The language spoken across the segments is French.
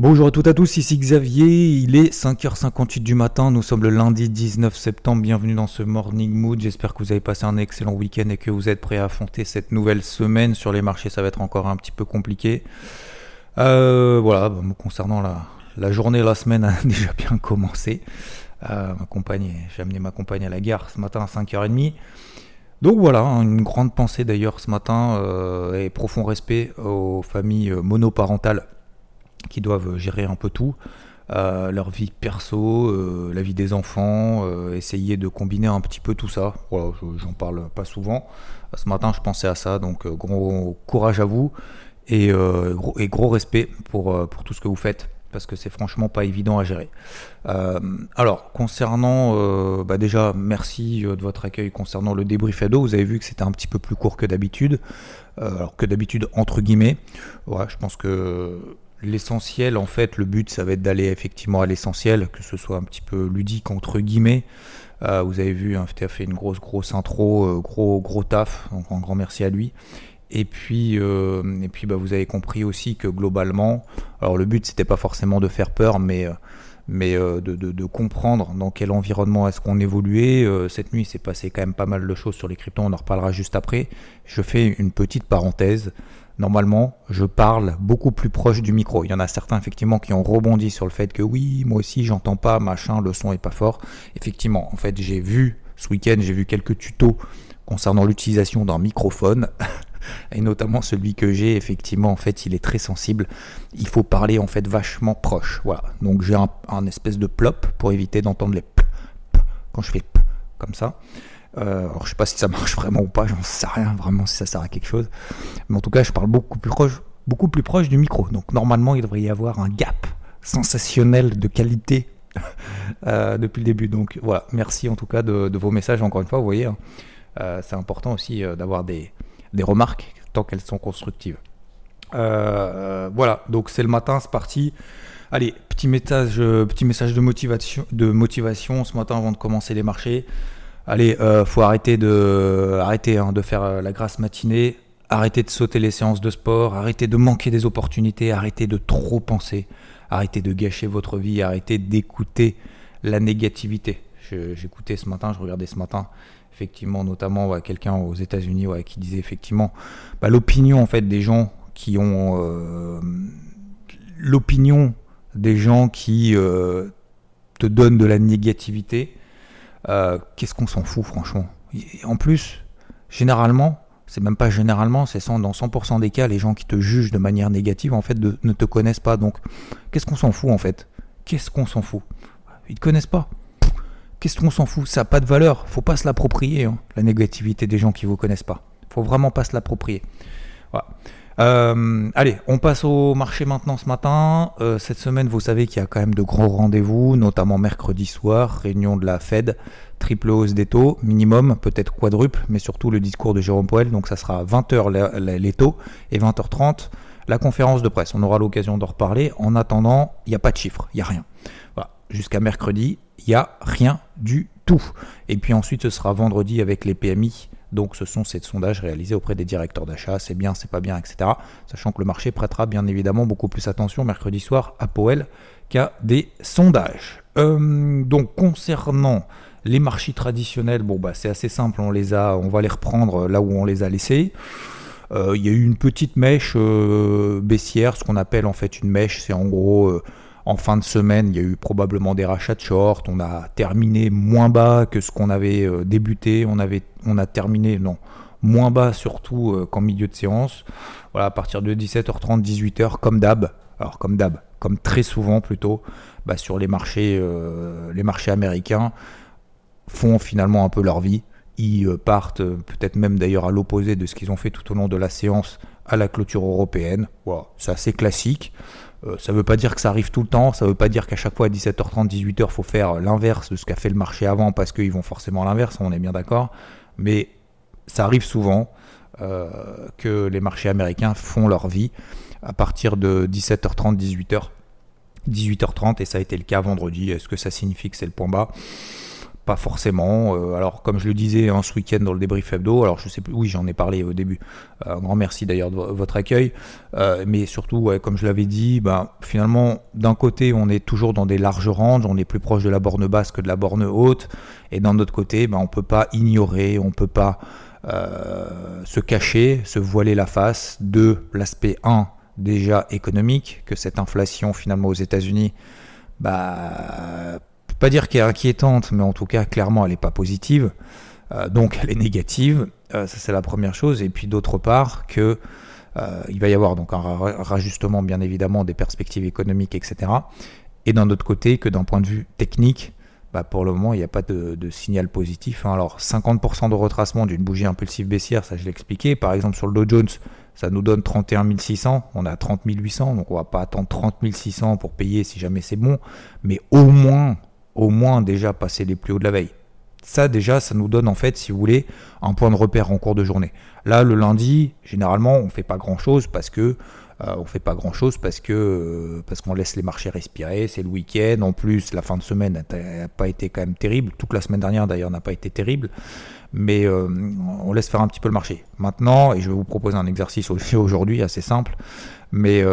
Bonjour à toutes et à tous, ici Xavier, il est 5h58 du matin, nous sommes le lundi 19 septembre, bienvenue dans ce Morning Mood, j'espère que vous avez passé un excellent week-end et que vous êtes prêts à affronter cette nouvelle semaine sur les marchés, ça va être encore un petit peu compliqué. Euh, voilà, concernant la, la journée, la semaine a déjà bien commencé. Euh, ma compagne, j'ai amené ma compagne à la gare ce matin à 5h30. Donc voilà, hein, une grande pensée d'ailleurs ce matin euh, et profond respect aux familles monoparentales qui doivent gérer un peu tout. euh, leur vie perso, euh, la vie des enfants, euh, essayer de combiner un petit peu tout ça. Voilà, je- j'en parle pas souvent. Ce matin, je pensais à ça, donc euh, gros courage à vous et, euh, gros, respect pour, euh, pour tout ce que vous faites parce que c'est franchement pas évident à gérer. Euh, alors, concernant, euh, bah déjà, merci euh, de votre accueil concernant le débrief ado. Vous avez vu que c'était un petit peu plus court que d'habitude. Euh, alors que d'habitude, entre guillemets. Ouais, je pense que l'essentiel, en fait, le but, ça va être d'aller effectivement à l'essentiel, que ce soit un petit peu ludique, entre guillemets. Euh, vous avez vu, hein, a fait une grosse, grosse intro, euh, gros, gros taf, donc un grand merci à lui. Et puis, euh, et puis bah, vous avez compris aussi que globalement, alors le but c'était pas forcément de faire peur, mais, mais de, de- de comprendre dans quel environnement est-ce qu'on évoluait. Cette nuit, il s'est passé quand même pas mal de choses sur les cryptos, on en reparlera juste après. Je fais une petite parenthèse. Normalement, je parle beaucoup plus proche du micro. Il y en a certains effectivement qui ont rebondi sur le fait que oui, moi aussi j'entends pas, machin, le son est pas fort. Effectivement, en fait, j'ai vu ce week-end, j'ai vu quelques tutos concernant l'utilisation d'un microphone et notamment celui que j'ai effectivement en fait il est très sensible il faut parler en fait vachement proche voilà donc j'ai un, un espèce de plop pour éviter d'entendre les p, p quand je fais p comme ça Euh, alors je sais pas si ça marche vraiment ou pas j'en sais rien vraiment si ça sert à quelque chose mais en tout cas je parle beaucoup plus proche beaucoup plus proche du micro donc normalement il devrait y avoir un gap sensationnel de qualité euh, depuis le début donc voilà merci en tout cas de, vos messages encore une fois vous voyez hein. Euh, c'est important aussi d'avoir des, remarques tant qu'elles sont constructives. Voilà, donc c'est le matin, c'est parti. Allez, petit message, petit message de motivation, de motivation ce matin avant de commencer les marchés. Allez, euh, faut arrêter de, arrêter hein, de faire euh, la grasse matinée, arrêter de sauter les séances de sport, arrêter de manquer des opportunités, arrêter de trop penser, arrêter de gâcher votre vie, arrêter d'écouter la négativité. J'écoutais ce matin, je regardais ce matin, effectivement, notamment quelqu'un aux États-Unis qui disait effectivement bah, l'opinion en des gens qui ont euh, l'opinion des gens qui euh, te donnent de la négativité. Euh, Qu'est-ce qu'on s'en fout franchement? Et En plus, généralement, c'est même pas généralement, c'est dans 100% des cas, les gens qui te jugent de manière négative en fait ne te connaissent pas. Donc, qu'est-ce qu'on s'en fout en fait? Qu'est-ce qu'on s'en fout? Ils te connaissent pas. Qu'est-ce qu'on s'en fout? Ça n'a pas de valeur. Faut pas se l'approprier, hein, la négativité des gens qui vous connaissent pas. Faut vraiment pas se l'approprier. Voilà. Euh, allez, on passe au marché maintenant ce matin. Euh, cette semaine, vous savez qu'il y a quand même de grands rendez-vous, notamment mercredi soir, réunion de la Fed, triple hausse des taux, minimum, peut-être quadruple, mais surtout le discours de Jérôme Powell. Donc ça sera 20h la- la- les taux et 20h30 la conférence de presse. On aura l'occasion d'en reparler. En attendant, il n'y a pas de chiffres, il n'y a rien. Voilà. Jusqu'à mercredi, il n'y a rien du tout. Et puis ensuite, ce sera vendredi avec les PMI. Donc, ce sont ces sondages réalisés auprès des directeurs d'achat. C'est bien, c'est pas bien, etc. Sachant que le marché prêtera bien évidemment beaucoup plus attention mercredi soir à Powell qu'à des sondages. Euh, donc, concernant les marchés traditionnels, bon, bah, c'est assez simple. On les a, on va les reprendre là où on les a laissés. Euh, Il y a eu une petite mèche euh, baissière, ce qu'on appelle en fait une mèche, c'est en gros en fin de semaine, il y a eu probablement des rachats de short, on a terminé moins bas que ce qu'on avait euh, débuté, on, a terminé, non, moins bas surtout euh, qu'en milieu de séance. Voilà, à partir de 17h30, 18h, comme d'hab, alors comme d'hab, comme très souvent plutôt, bah, sur les marchés, euh, les américains font finalement un peu leur vie. Ils partent, peut-être même d'ailleurs à l'opposé de ce qu'ils ont fait tout au long de la séance, à la clôture européenne. Voilà, c'est assez classique. Euh, ça ne veut pas dire que ça arrive tout le temps, ça ne veut pas dire qu'à chaque fois à 17h30, 18h, il faut faire l'inverse de ce qu'a fait le marché avant parce qu'ils vont forcément l'inverse, on est bien d'accord. Mais ça arrive souvent euh, que les marchés américains font leur vie à partir de 17h30, 18h. 18h30 et ça a été le cas vendredi. Est-ce que ça signifie que c'est le point bas? Pas forcément. Euh, alors, comme je le disais hein, ce week-end dans le débrief hebdo, alors je sais plus, oui, j'en ai parlé au début. Euh, un grand merci d'ailleurs de votre accueil. Euh, mais surtout, comme je l'avais dit, bah, finalement, d'un côté, on est toujours dans des larges ranges, on est plus proche de la borne basse que de la borne haute. Et d'un autre côté, bah, on ne peut pas ignorer, on ne peut pas se cacher, se voiler la face de l'aspect 1 déjà économique, que cette inflation finalement aux États-Unis bah, pas dire qu'elle est inquiétante, mais en tout cas, clairement, elle n'est pas positive. Euh, donc, elle est négative. Euh, ça, c'est la première chose. Et puis, d'autre part, que euh, il va y avoir donc un rajustement, bien évidemment, des perspectives économiques, etc. Et d'un autre côté, que d'un point de vue technique, bah, pour le moment, il n'y a pas de, signal positif. Hein. Alors, 50% de retracement d'une bougie impulsive baissière, ça je l'ai expliqué. Par exemple, sur le Dow Jones, ça nous donne 31 600. On a 30 800, donc on va pas attendre 30 600 pour payer si jamais c'est bon. Mais au moins, au moins déjà passer les plus hauts de la veille. Ça déjà, ça nous donne en fait, si vous voulez, un point de repère en cours de journée. Là, le lundi, généralement, on fait pas grand chose parce que euh, on fait pas grand chose parce que euh, parce qu'on laisse les marchés respirer. C'est le week-end. En plus, la fin de semaine n'a pas été quand même terrible. Toute la semaine dernière d'ailleurs n'a pas été terrible. Mais euh, on laisse faire un petit peu le marché. Maintenant, et je vais vous proposer un exercice aujourd'hui assez simple. Mais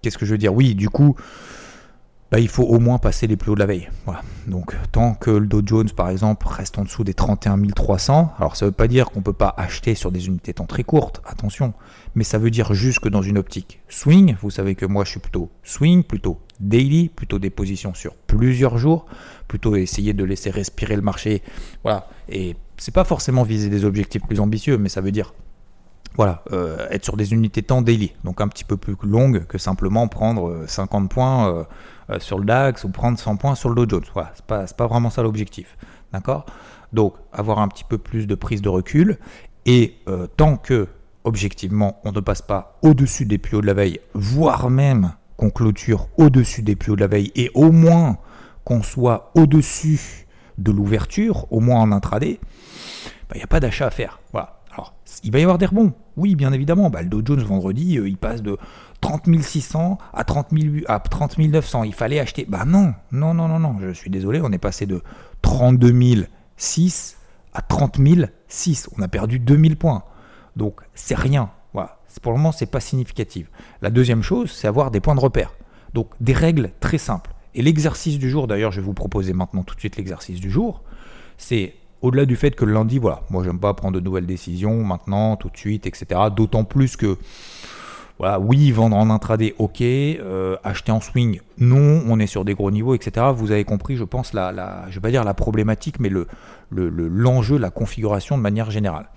qu'est-ce que je veux dire? Oui, du coup. Bah, il faut au moins passer les plus hauts de la veille. Donc tant que le Dow Jones par exemple reste en dessous des 31 300, alors ça ne veut pas dire qu'on ne peut pas acheter sur des unités temps très courtes, attention, mais ça veut dire juste que dans une optique swing, vous savez que moi je suis plutôt swing, plutôt daily, plutôt des positions sur plusieurs jours, plutôt essayer de laisser respirer le marché. Voilà, et c'est pas forcément viser des objectifs plus ambitieux, mais ça veut dire voilà, euh, être sur des unités temps daily, donc un petit peu plus longues que simplement prendre 50 euh, points euh, sur le DAX ou prendre 100 points sur le Dow Jones. Voilà, c'est pas, pas vraiment ça l'objectif. D'accord? Donc, avoir un petit peu plus de prise de recul. Et tant que, objectivement, on ne passe pas au-dessus des plus hauts de la veille, voire même qu'on clôture au-dessus des plus hauts de la veille, et au moins qu'on soit au-dessus de l'ouverture, au moins en intraday, bah, il n'y a pas d'achat à faire. Voilà. Il va y avoir des rebonds. Oui, bien évidemment. Bah, le Dow Jones vendredi, euh, il passe de 30 600 à 30, 000, à 30 900. Il fallait acheter. Bah non, non, non, non, non. Je suis désolé, on est passé de 32 600 à 30 600. On a perdu 2000 points. Donc c'est rien. Pour le moment, c'est pas significatif. La deuxième chose, c'est avoir des points de repère. Donc des règles très simples. Et l'exercice du jour, d'ailleurs, je vais vous proposer maintenant tout de suite l'exercice du jour. C'est au-delà du fait que le lundi, voilà, moi j'aime pas prendre de nouvelles décisions maintenant, tout de suite, etc. D'autant plus que oui, vendre en intraday, ok. Euh, acheter en swing, non. On est sur des gros niveaux, etc. Vous avez compris, je pense, la, la je vais pas dire la problématique, mais le, l'enjeu, la configuration de manière générale.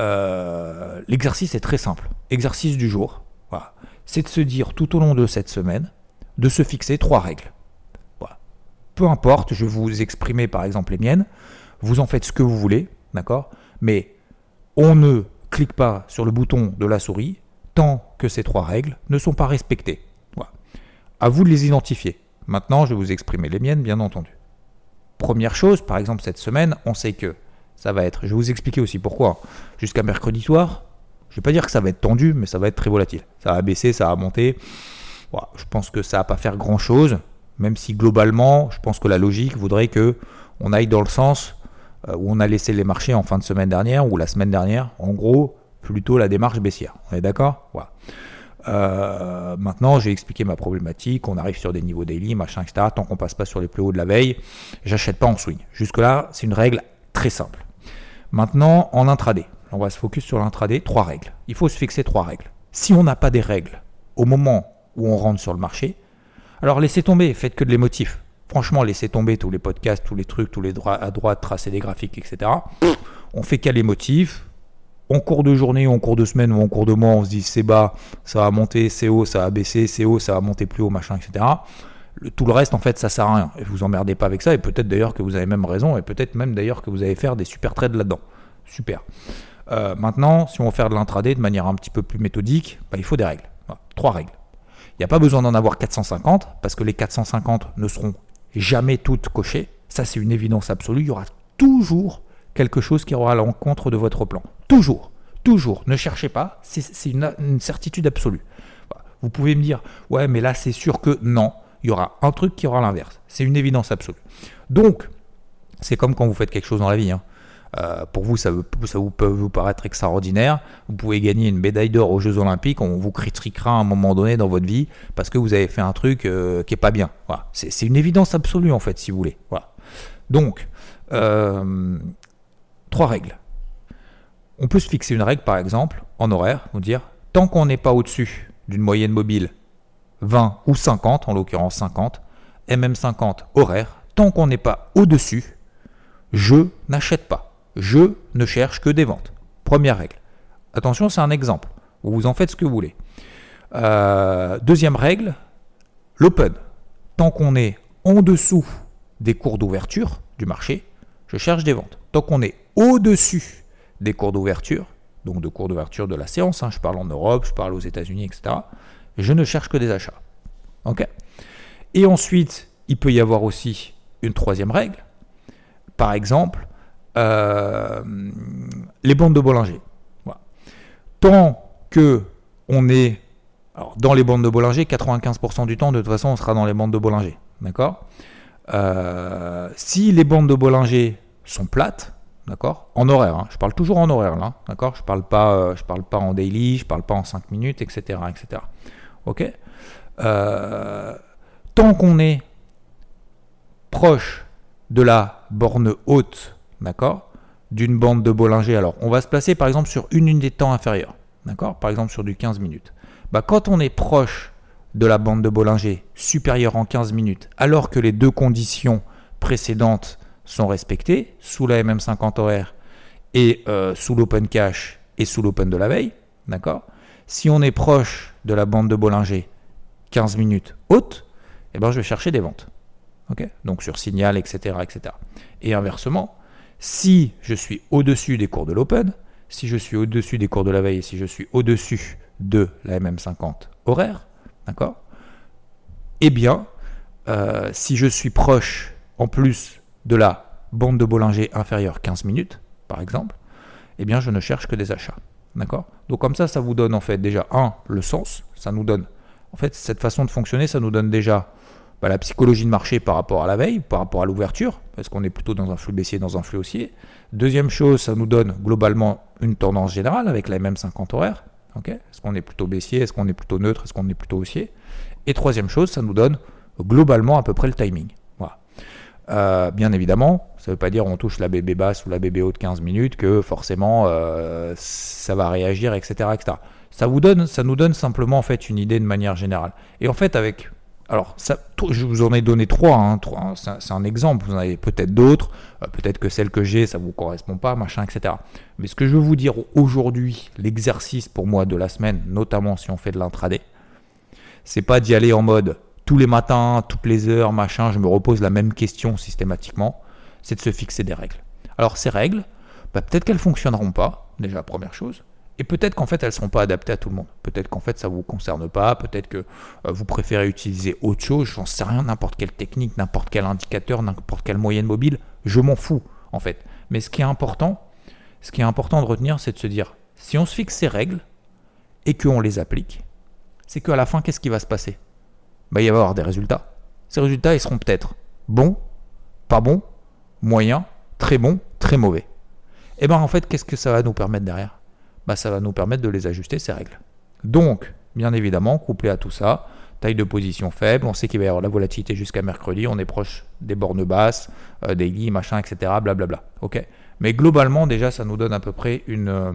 Euh, l'exercice est très simple. Exercice du jour, voilà. c'est de se dire tout au long de cette semaine, de se fixer trois règles. Peu importe, je vais vous exprimer par exemple les miennes. Vous en faites ce que vous voulez, d'accord? Mais on ne clique pas sur le bouton de la souris tant que ces trois règles ne sont pas respectées. Voilà. À vous de les identifier. Maintenant, je vais vous exprimer les miennes, bien entendu. Première chose, par exemple, cette semaine, on sait que ça va être, je vais vous expliquer aussi pourquoi, jusqu'à mercredi soir, je ne vais pas dire que ça va être tendu, mais ça va être très volatile. Ça va baisser, ça va monter. Voilà, je pense que ça va pas faire grand-chose, même si globalement, je pense que la logique voudrait que on aille dans le sens où on a laissé les marchés en fin de semaine dernière ou la semaine dernière. En gros, plutôt la démarche baissière. On est d'accord? Voilà. Euh, maintenant, j'ai expliqué ma problématique. On arrive sur des niveaux daily, machin, etc. Tant qu'on passe pas sur les plus hauts de la veille, j'achète pas en swing. Jusque-là, c'est une règle très simple. Maintenant, en intraday, on va se focus sur l'intraday. Trois règles. Il faut se fixer trois règles. Si on n'a pas des règles au moment où on rentre sur le marché, alors laissez tomber, faites que de les motifs. Franchement, laissez tomber tous les podcasts, tous les trucs, tous les droits à droite, tracer des graphiques, etc. On fait qu'à les motifs en cours de journée, en cours de semaine ou en cours de mois, on se dit c'est bas, ça va monter, c'est haut, ça va baisser, c'est haut, ça va monter plus haut, machin, etc. tout le reste, en fait, ça sert à rien. Et vous emmerdez pas avec ça. Et peut-être d'ailleurs que vous avez même raison. Et peut-être même d'ailleurs que vous allez faire des super trades là-dedans. Super. Euh, maintenant, si on veut faire de l'intraday de manière un petit peu plus méthodique, bah, il faut des règles. trois règles. Il n'y a pas besoin d'en avoir 450 parce que les 450 ne seront jamais toutes cochées. Ça, c'est une évidence absolue. Il y aura toujours quelque chose qui aura à l'encontre de votre plan. Toujours. Toujours. Ne cherchez pas. C'est une, certitude absolue. Vous pouvez me dire, ouais, mais là, c'est sûr que non. Il y aura un truc qui aura l'inverse. C'est une évidence absolue. Donc, c'est comme quand vous faites quelque chose dans la vie. Hein. Euh, pour vous, ça, ça vous peut vous paraître extraordinaire. Vous pouvez gagner une médaille d'or aux Jeux Olympiques. On vous critiquera à un moment donné dans votre vie parce que vous avez fait un truc euh, qui est pas bien. C'est une évidence absolue en fait, si vous voulez. Donc, euh, trois règles. On peut se fixer une règle, par exemple, en horaire, vous dire tant qu'on n'est pas au-dessus d'une moyenne mobile 20 ou 50, en l'occurrence 50, MM50 horaire, tant qu'on n'est pas au-dessus, je n'achète pas. Je ne cherche que des ventes. Première règle. Attention, c'est un exemple. Vous en faites ce que vous voulez. Euh, deuxième règle, l'open. Tant qu'on est en dessous des cours d'ouverture du marché, je cherche des ventes. Tant qu'on est au-dessus des cours d'ouverture, donc de cours d'ouverture de la séance, hein, je parle en Europe, je parle aux États-Unis, etc., je ne cherche que des achats. Et ensuite, il peut y avoir aussi une troisième règle. Par exemple, euh, les bandes de Bollinger. Tant que on est dans les bandes de Bollinger, 95% du temps, de toute façon, on sera dans les bandes de Bollinger. D'accord? Euh, Si les bandes de Bollinger sont plates, d'accord? En horaire, hein, je parle toujours en horaire Je parle pas, euh, parle pas en daily, je parle pas en 5 minutes, etc., etc. Ok? Tant qu'on est proche de la borne haute d'accord, d'une bande de Bollinger. Alors, on va se placer par exemple sur une unité de temps inférieure, d'accord, par exemple sur du 15 minutes. Bah, quand on est proche de la bande de Bollinger supérieure en 15 minutes, alors que les deux conditions précédentes sont respectées, sous la MM50 horaire et euh, sous l'open cash et sous l'open de la veille, d'accord? Si on est proche de la bande de Bollinger 15 minutes haute, eh ben, je vais chercher des ventes. Donc sur signal, etc., etc. Et inversement, si je suis au-dessus des cours de l'Open, si je suis au-dessus des cours de la veille, si je suis au-dessus de la MM50 horaire, d'accord? Eh bien, euh, si je suis proche en plus de la bande de Bollinger inférieure 15 minutes, par exemple, eh bien je ne cherche que des achats. D'accord? Donc comme ça, ça vous donne en fait déjà, un, le sens, ça nous donne, en fait, cette façon de fonctionner, ça nous donne déjà bah, la psychologie de marché par rapport à la veille, par rapport à l'ouverture, parce qu'on est plutôt dans un flux baissier, dans un flux haussier. Deuxième chose, ça nous donne globalement une tendance générale avec la même 50 horaires. est-ce qu'on est plutôt baissier, est-ce qu'on est plutôt neutre, est-ce qu'on est plutôt haussier? Et troisième chose, ça nous donne globalement à peu près le timing. Voilà. Euh, bien évidemment, ça ne veut pas dire on touche la BB basse ou la BB haute 15 minutes que forcément euh, ça va réagir, etc., etc. Ça, vous donne, ça nous donne simplement en fait une idée de manière générale. Et en fait, avec alors, ça, je vous en ai donné trois, hein, hein c'est un exemple, vous en avez peut-être d'autres, euh, peut-être que celle que j'ai, ça ne vous correspond pas, machin, etc. Mais ce que je veux vous dire aujourd'hui, l'exercice pour moi de la semaine, notamment si on fait de l'intraday, c'est pas d'y aller en mode tous les matins, toutes les heures, machin, je me repose la même question systématiquement, c'est de se fixer des règles. Alors ces règles, bah, peut-être qu'elles fonctionneront pas, déjà première chose, et peut-être qu'en fait, elles ne sont pas adaptées à tout le monde. Peut-être qu'en fait, ça ne vous concerne pas. Peut-être que euh, vous préférez utiliser autre chose. J'en sais rien, n'importe quelle technique, n'importe quel indicateur, n'importe quelle moyenne mobile. Je m'en fous, en fait. Mais ce qui est important, ce qui est important de retenir, c'est de se dire, si on se fixe ces règles et qu'on les applique, c'est qu'à la fin, qu'est-ce qui va se passer? Bah, Il va y avoir des résultats. Ces résultats, ils seront peut-être bons, pas bons, moyens, très bons, très mauvais. Et bien en fait, qu'est-ce que ça va nous permettre derrière? Bah, ça va nous permettre de les ajuster, ces règles. Donc, bien évidemment, couplé à tout ça, taille de position faible, on sait qu'il va y avoir la volatilité jusqu'à mercredi, on est proche des bornes basses, euh, des lits, machin, etc. Blablabla. Ok Mais globalement, déjà, ça nous donne à peu près une, euh,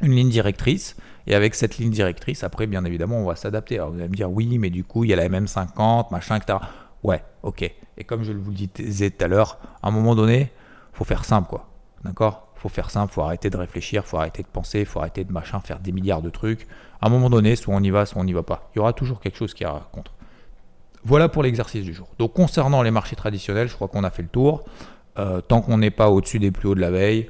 une ligne directrice. Et avec cette ligne directrice, après, bien évidemment, on va s'adapter. Alors, vous allez me dire, oui, mais du coup, il y a la MM50, machin, etc. Ouais, ok. Et comme je vous le disais tout à l'heure, à un moment donné, faut faire simple, quoi. D'accord? Faut faire simple, faut arrêter de réfléchir, faut arrêter de penser, faut arrêter de machin, faire des milliards de trucs. À un moment donné, soit on y va, soit on n'y va pas. Il y aura toujours quelque chose qui ira contre. Voilà pour l'exercice du jour. Donc concernant les marchés traditionnels, je crois qu'on a fait le tour. Euh, tant qu'on n'est pas au-dessus des plus hauts de la veille,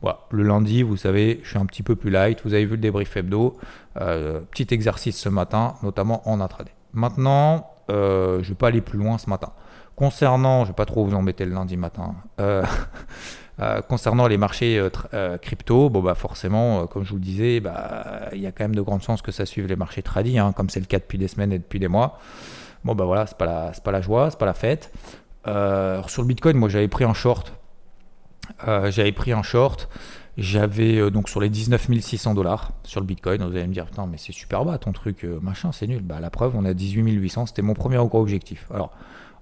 Voilà, le lundi, vous savez, je suis un petit peu plus light. Vous avez vu le débrief hebdo. Euh, petit exercice ce matin, notamment en intraday. Maintenant, euh, je ne vais pas aller plus loin ce matin. Concernant, je ne vais pas trop vous embêter le lundi matin. concernant les marchés crypto, bon bah forcément, comme je vous le disais, bah, il y a quand même de grandes chances que ça suive les marchés tradis, hein, comme c'est le cas depuis des semaines et depuis des mois. Bon bah voilà, c'est pas la, pas la joie, c'est pas la fête. sur le Bitcoin, moi j'avais pris un short euh, j'avais pris un short. J'avais euh, donc sur les 19 600 dollars sur le Bitcoin. Vous allez me dire, putain, mais c'est super bas ton truc, euh, machin, c'est nul. Bah, la preuve, on a 18 800. C'était mon premier gros objectif. Alors,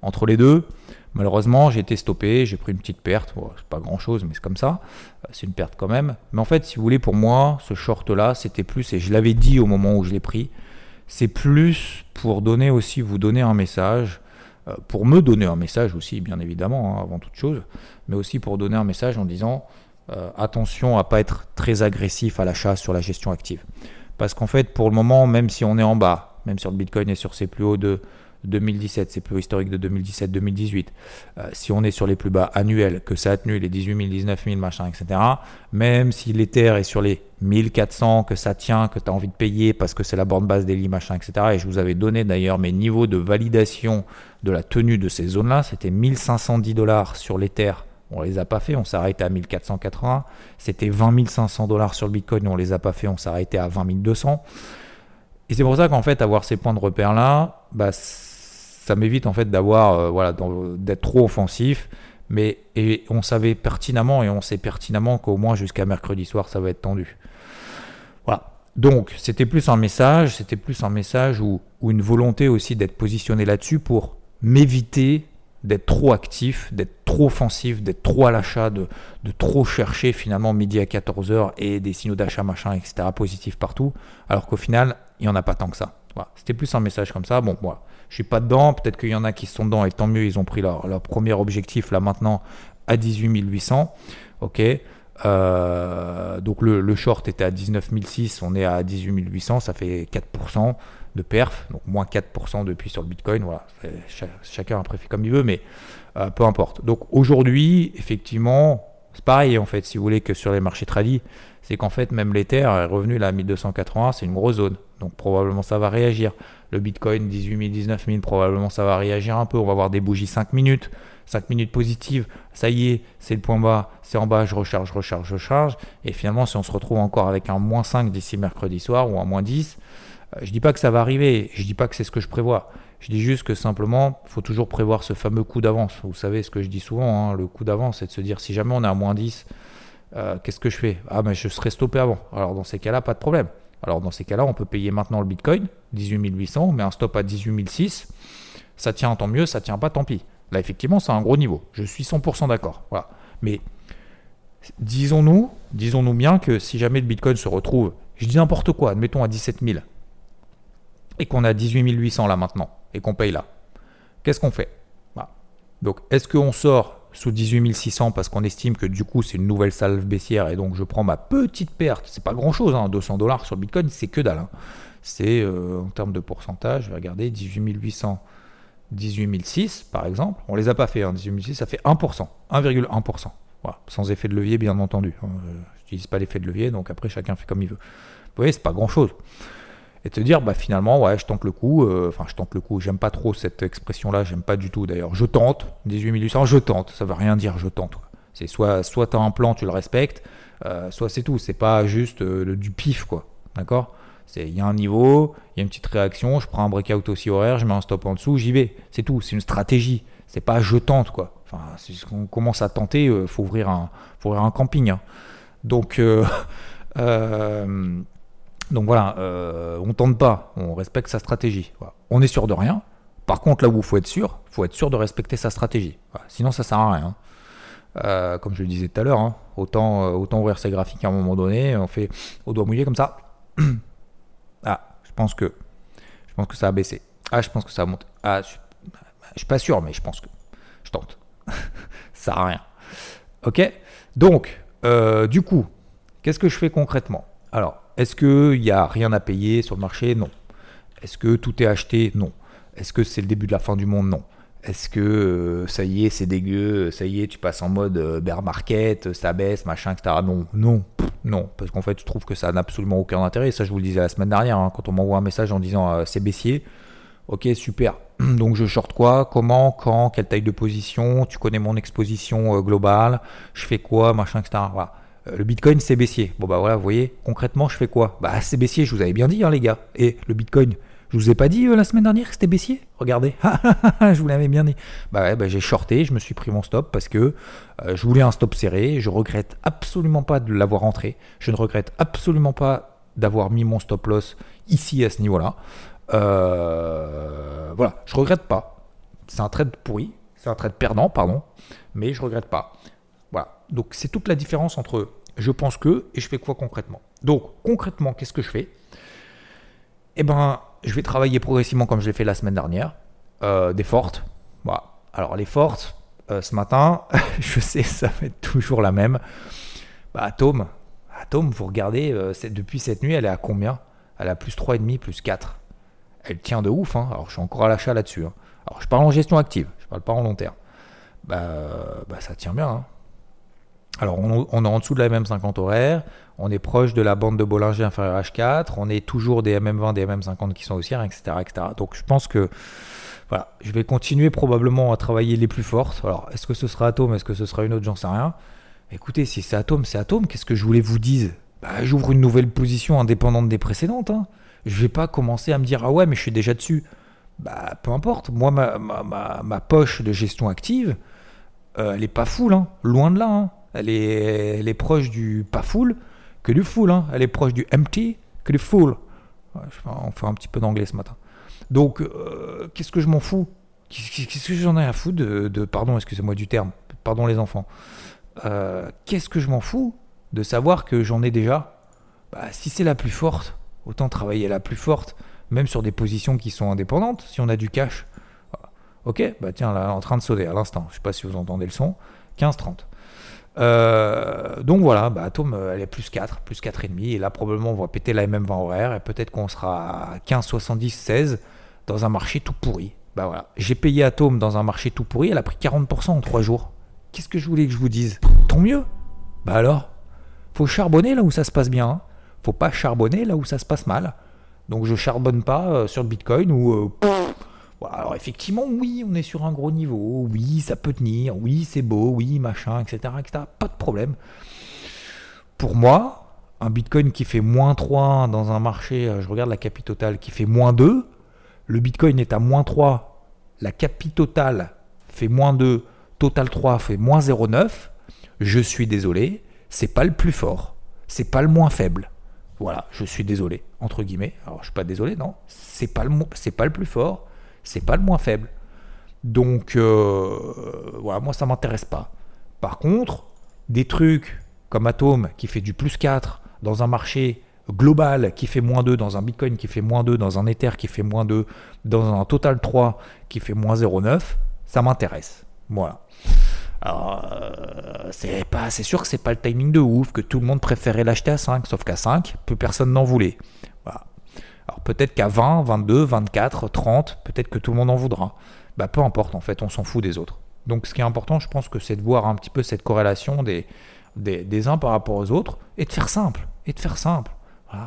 entre les deux, malheureusement, j'ai été stoppé. J'ai pris une petite perte. pas grand chose, mais c'est comme ça. C'est une perte quand même. Mais en fait, si vous voulez, pour moi, ce short-là, c'était plus, et je l'avais dit au moment où je l'ai pris, c'est plus pour donner aussi, vous donner un message euh, pour me donner un message aussi, bien évidemment, hein, avant toute chose, mais aussi pour donner un message en disant euh, attention à pas être très agressif à l'achat sur la gestion active. Parce qu'en fait, pour le moment, même si on est en bas, même sur le Bitcoin et sur ses plus hauts de 2017, c'est plus historique de 2017-2018. Euh, si on est sur les plus bas annuels, que ça a tenu les 18 000, 19 000, machin, etc., même si l'Ether est sur les 1400, que ça tient, que tu as envie de payer parce que c'est la borne basse des lits, machin, etc., et je vous avais donné d'ailleurs mes niveaux de validation de la tenue de ces zones-là, c'était 1510 dollars sur l'Ether. On les a pas fait, on s'est arrêté à 1480. C'était 20 500 dollars sur le Bitcoin, on les a pas fait, on s'est arrêté à 20 200. Et c'est pour ça qu'en fait, avoir ces points de repère là, bah, ça m'évite en fait d'avoir euh, voilà d'être trop offensif mais et on savait pertinemment et on sait pertinemment qu'au moins jusqu'à mercredi soir ça va être tendu voilà donc c'était plus un message c'était plus un message ou, une volonté aussi d'être positionné là-dessus pour m'éviter d'être trop actif, d'être trop offensif, d'être trop à l'achat, de, de, trop chercher finalement midi à 14h et des signaux d'achat machin, etc. positifs partout, alors qu'au final, il n'y en a pas tant que ça. C'était plus un message comme ça. Bon, moi, je suis pas dedans. Peut-être qu'il y en a qui sont dedans et tant mieux, ils ont pris leur, premier objectif là maintenant à 18 800. Ok. Euh, donc le, short était à 19 600, on est à 18 800, ça fait 4% de perf, donc moins 4% depuis sur le Bitcoin. Voilà, chacun a préféré comme il veut, mais euh, peu importe. Donc aujourd'hui, effectivement, c'est pareil en fait, si vous voulez, que sur les marchés tradis, c'est qu'en fait, même l'Ether est revenu là à 1280, c'est une grosse zone. Donc probablement ça va réagir. Le Bitcoin 18 000, 19 000, probablement ça va réagir un peu. On va avoir des bougies 5 minutes, 5 minutes positives. Ça y est, c'est le point bas, c'est en bas, je recharge, recharge, recharge. Et finalement, si on se retrouve encore avec un moins 5 d'ici mercredi soir ou un moins 10, euh, je dis pas que ça va arriver, je dis pas que c'est ce que je prévois. Je dis juste que simplement, il faut toujours prévoir ce fameux coup d'avance. Vous savez ce que je dis souvent, hein, le coup d'avance, c'est de se dire si jamais on est à moins 10, euh, qu'est-ce que je fais? Ah, mais je serais stoppé avant. Alors, dans ces cas-là, pas de problème. Alors, dans ces cas-là, on peut payer maintenant le Bitcoin, 18 800, on met un stop à 18 600. Ça tient, tant mieux, ça tient pas, tant pis. Là, effectivement, c'est un gros niveau. Je suis 100% d'accord. Voilà. Mais disons-nous, disons-nous bien que si jamais le Bitcoin se retrouve, je dis n'importe quoi, admettons à 17 000, et qu'on a 18 800 là maintenant, et qu'on paye là, qu'est-ce qu'on fait? Voilà. Donc, est-ce qu'on sort sous 18 600 parce qu'on estime que du coup c'est une nouvelle salve baissière et donc je prends ma petite perte. C'est pas grand chose, hein, 200 dollars sur Bitcoin, c'est que dalle. Hein. C'est euh, en termes de pourcentage, je vais regarder 18 800, 18 600 par exemple. On les a pas fait, hein, 18 600, ça fait 1%, 1,1%. Voilà, sans effet de levier bien entendu. Hein. Je n'utilise pas l'effet de levier, donc après chacun fait comme il veut. Vous voyez, c'est pas grand chose et te dire bah finalement ouais je tente le coup euh, enfin je tente le coup j'aime pas trop cette expression là j'aime pas du tout d'ailleurs je tente 18 800 je tente ça veut rien dire je tente c'est soit soit as un plan tu le respectes euh, soit c'est tout c'est pas juste euh, du pif quoi d'accord? C'est il y a un niveau il y a une petite réaction je prends un breakout aussi horaire je mets un stop en dessous j'y vais c'est tout c'est une stratégie c'est pas je tente quoi. Enfin si on commence à tenter faut ouvrir un faut ouvrir un camping hein. donc donc voilà, euh, on tente pas, on respecte sa stratégie. On est sûr de rien. Par contre, là où il faut être sûr, il faut être sûr de respecter sa stratégie. Sinon, ça sert à rien. Euh, comme je le disais tout à l'heure, hein. autant, euh, autant ouvrir ses graphiques à un moment donné, on fait au doigt mouillé comme ça. ah, je pense que je pense que ça a baissé. Ah, je pense que ça a monté. Ah, je, je suis pas sûr, mais je pense que je tente. ça sert à rien. Ok? Donc, du coup, qu'est-ce que je fais concrètement? Alors, est-ce qu'il n'y a rien à payer sur le marché? Non. Est-ce que tout est acheté? Non. Est-ce que c'est le début de la fin du monde? Non. Est-ce que euh, ça y est, c'est dégueu, ça y est, tu passes en mode euh, bear market, ça baisse, machin, etc. Non, non, non, parce qu'en fait, je trouve que ça n'a absolument aucun intérêt. Ça, je vous le disais la semaine dernière, hein, quand on m'envoie un message en disant euh, c'est baissier. Ok, super. Donc je short quoi? Comment? Quand? Quelle taille de position? Tu connais mon exposition globale? Je fais quoi? Machin, etc. Voilà. Le Bitcoin, c'est baissier. Bon, bah voilà, vous voyez, concrètement, je fais quoi? Bah, c'est baissier, je vous avais bien dit, hein, les gars. Et le Bitcoin, je vous ai pas dit euh, la semaine dernière que c'était baissier? Regardez, je vous l'avais bien dit. Bah ouais, bah j'ai shorté, je me suis pris mon stop parce que euh, je voulais un stop serré. Je regrette absolument pas de l'avoir rentré. Je ne regrette absolument pas d'avoir mis mon stop loss ici à ce niveau-là. Euh, voilà, je regrette pas. C'est un trade pourri, c'est un trade perdant, pardon, mais je regrette pas. Voilà, donc c'est toute la différence entre je pense que et je fais quoi concrètement? Donc concrètement, qu'est-ce que je fais? Eh ben, je vais travailler progressivement comme je l'ai fait la semaine dernière. Euh, des fortes. Voilà. Alors les fortes, euh, ce matin, je sais, ça va être toujours la même. Bah, Atome, Atome, vous regardez, euh, depuis cette nuit, elle est à combien? Elle a plus 3,5, plus 4. Elle tient de ouf. Hein. Alors je suis encore à l'achat là-dessus. Hein. Alors je parle en gestion active, je parle pas en long terme. Bah, bah ça tient bien. Hein. Alors, on, est en dessous de la MM50 horaire, on est proche de la bande de Bollinger inférieure H4, on est toujours des MM20, des MM50 qui sont haussières, etc., etc. Donc, je pense que voilà, je vais continuer probablement à travailler les plus fortes. Alors, est-ce que ce sera Atom, est-ce que ce sera une autre, j'en sais rien. Écoutez, si c'est Atom, c'est Atom. Qu'est-ce que je voulais vous dire bah, J'ouvre une nouvelle position indépendante des précédentes. Hein. Je vais pas commencer à me dire ah ouais, mais je suis déjà dessus. Bah, peu importe. Moi, ma, poche de gestion active, euh, elle est pas full, hein. loin de là. Hein. Elle est, proche du pas full que du full. Hein. Elle est proche du empty que du full. on fait un petit peu d'anglais ce matin. Donc, euh, qu'est-ce que je m'en fous? Qu'est-ce que j'en ai à foutre de, pardon, excusez-moi du terme, pardon les enfants. Euh, qu'est-ce que je m'en fous de savoir que j'en ai déjà? Bah, Si c'est la plus forte, autant travailler la plus forte, même sur des positions qui sont indépendantes, si on a du cash. Ok, bah tiens, là, en train de sauter à l'instant, je sais pas si vous entendez le son, 15-30. Euh, donc voilà, bah, Atom, euh, elle est plus 4, plus 4,5. Et là, probablement, on va péter la MM20 horaire. Et peut-être qu'on sera à 15, 70, 16 dans un marché tout pourri. Bah voilà. J'ai payé Atom dans un marché tout pourri. Elle a pris 40% en 3 jours. Qu'est-ce que je voulais que je vous dise? Tant mieux. Bah alors? Faut charbonner là où ça se passe bien. Hein. Faut pas charbonner là où ça se passe mal. Donc je charbonne pas euh, sur Bitcoin ou alors effectivement, oui, on est sur un gros niveau, oui, ça peut tenir, oui, c'est beau, oui, machin, etc., etc. Pas de problème. Pour moi, un Bitcoin qui fait moins 3 dans un marché, euh, je regarde la capi totale qui fait moins 2, le Bitcoin est à moins 3, la capi totale fait moins 2, total 3 fait moins 0,9, je suis désolé, c'est pas le plus fort, c'est pas le moins faible. Voilà, je suis désolé, entre guillemets. Alors je suis pas désolé, non, c'est pas c'est pas le plus fort, c'est pas le moins faible. Donc euh, voilà, moi ça m'intéresse pas. Par contre, des trucs comme Atom qui fait du plus 4 dans un marché global qui fait moins 2, dans un Bitcoin qui fait moins 2, dans un Ether qui fait moins 2, dans un Total 3 qui fait moins 0,9, ça m'intéresse. Voilà. Alors, euh, c'est pas, c'est sûr que c'est pas le timing de ouf, que tout le monde préférait l'acheter à 5, sauf qu'à 5, plus personne n'en voulait. Alors peut-être qu'à 20, 22, 24, 30, peut-être que tout le monde en voudra. Bah peu importe en fait, on s'en fout des autres. Donc ce qui est important, je pense que c'est de voir un petit peu cette corrélation des, des, uns par rapport aux autres et de faire simple. Et de faire simple.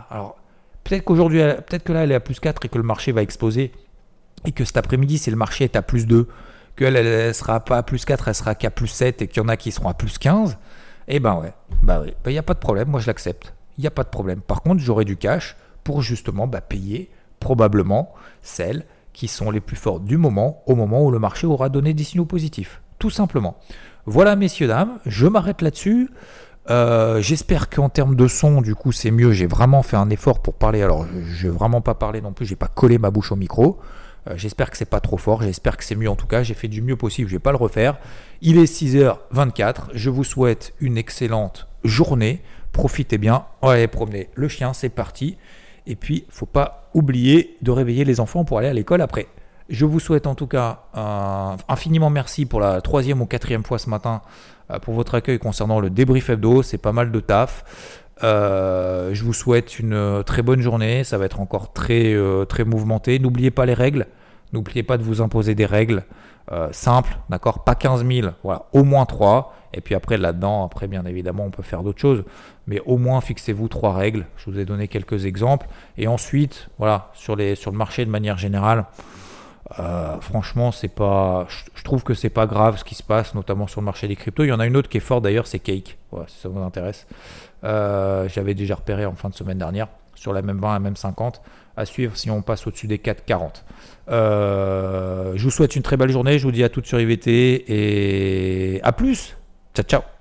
Alors peut-être qu'aujourd'hui, peut-être que là elle est à plus 4 et que le marché va exploser et que cet après-midi, si le marché est à plus 2, qu'elle elle sera pas à plus 4, elle sera qu'à plus 7 et qu'il y en a qui seront à plus 15, eh ben ouais, bah oui, il bah, n'y a pas de problème, moi je l'accepte. Il n'y a pas de problème. Par contre, j'aurai du cash pour justement bah, payer probablement celles qui sont les plus fortes du moment, au moment où le marché aura donné des signaux positifs. Tout simplement. Voilà, messieurs, dames, je m'arrête là-dessus. Euh, j'espère qu'en termes de son, du coup, c'est mieux. J'ai vraiment fait un effort pour parler. Alors, je n'ai vraiment pas parlé non plus. J'ai pas collé ma bouche au micro. Euh, j'espère que c'est pas trop fort. J'espère que c'est mieux en tout cas. J'ai fait du mieux possible. Je vais pas le refaire. Il est 6h24. Je vous souhaite une excellente journée. Profitez bien. Allez promener le chien. C'est parti. Et puis, faut pas oublier de réveiller les enfants pour aller à l'école après. Je vous souhaite en tout cas infiniment merci pour la troisième ou quatrième fois ce matin euh, pour votre accueil concernant le débrief hebdo. C'est pas mal de taf. Euh, je vous souhaite une très bonne journée. Ça va être encore très, euh, très mouvementé. N'oubliez pas les règles. N'oubliez pas de vous imposer des règles euh, simples, d'accord Pas 15 000, voilà, au moins 3. Et puis après, là-dedans, après, bien évidemment, on peut faire d'autres choses. Mais au moins, fixez-vous trois règles. Je vous ai donné quelques exemples. Et ensuite, voilà, sur le marché de manière générale, euh, franchement, c'est pas, je, trouve que c'est pas grave ce qui se passe, notamment sur le marché des cryptos. Il y en a une autre qui est forte d'ailleurs, c'est Cake. Voilà, si ça vous intéresse. Euh, j'avais déjà repéré en fin de semaine dernière sur la même 20, la même 50. À suivre si on passe au-dessus des 4,40. Euh, je vous souhaite une très belle journée. Je vous dis à toutes sur IVT et à plus. Ciao, ciao.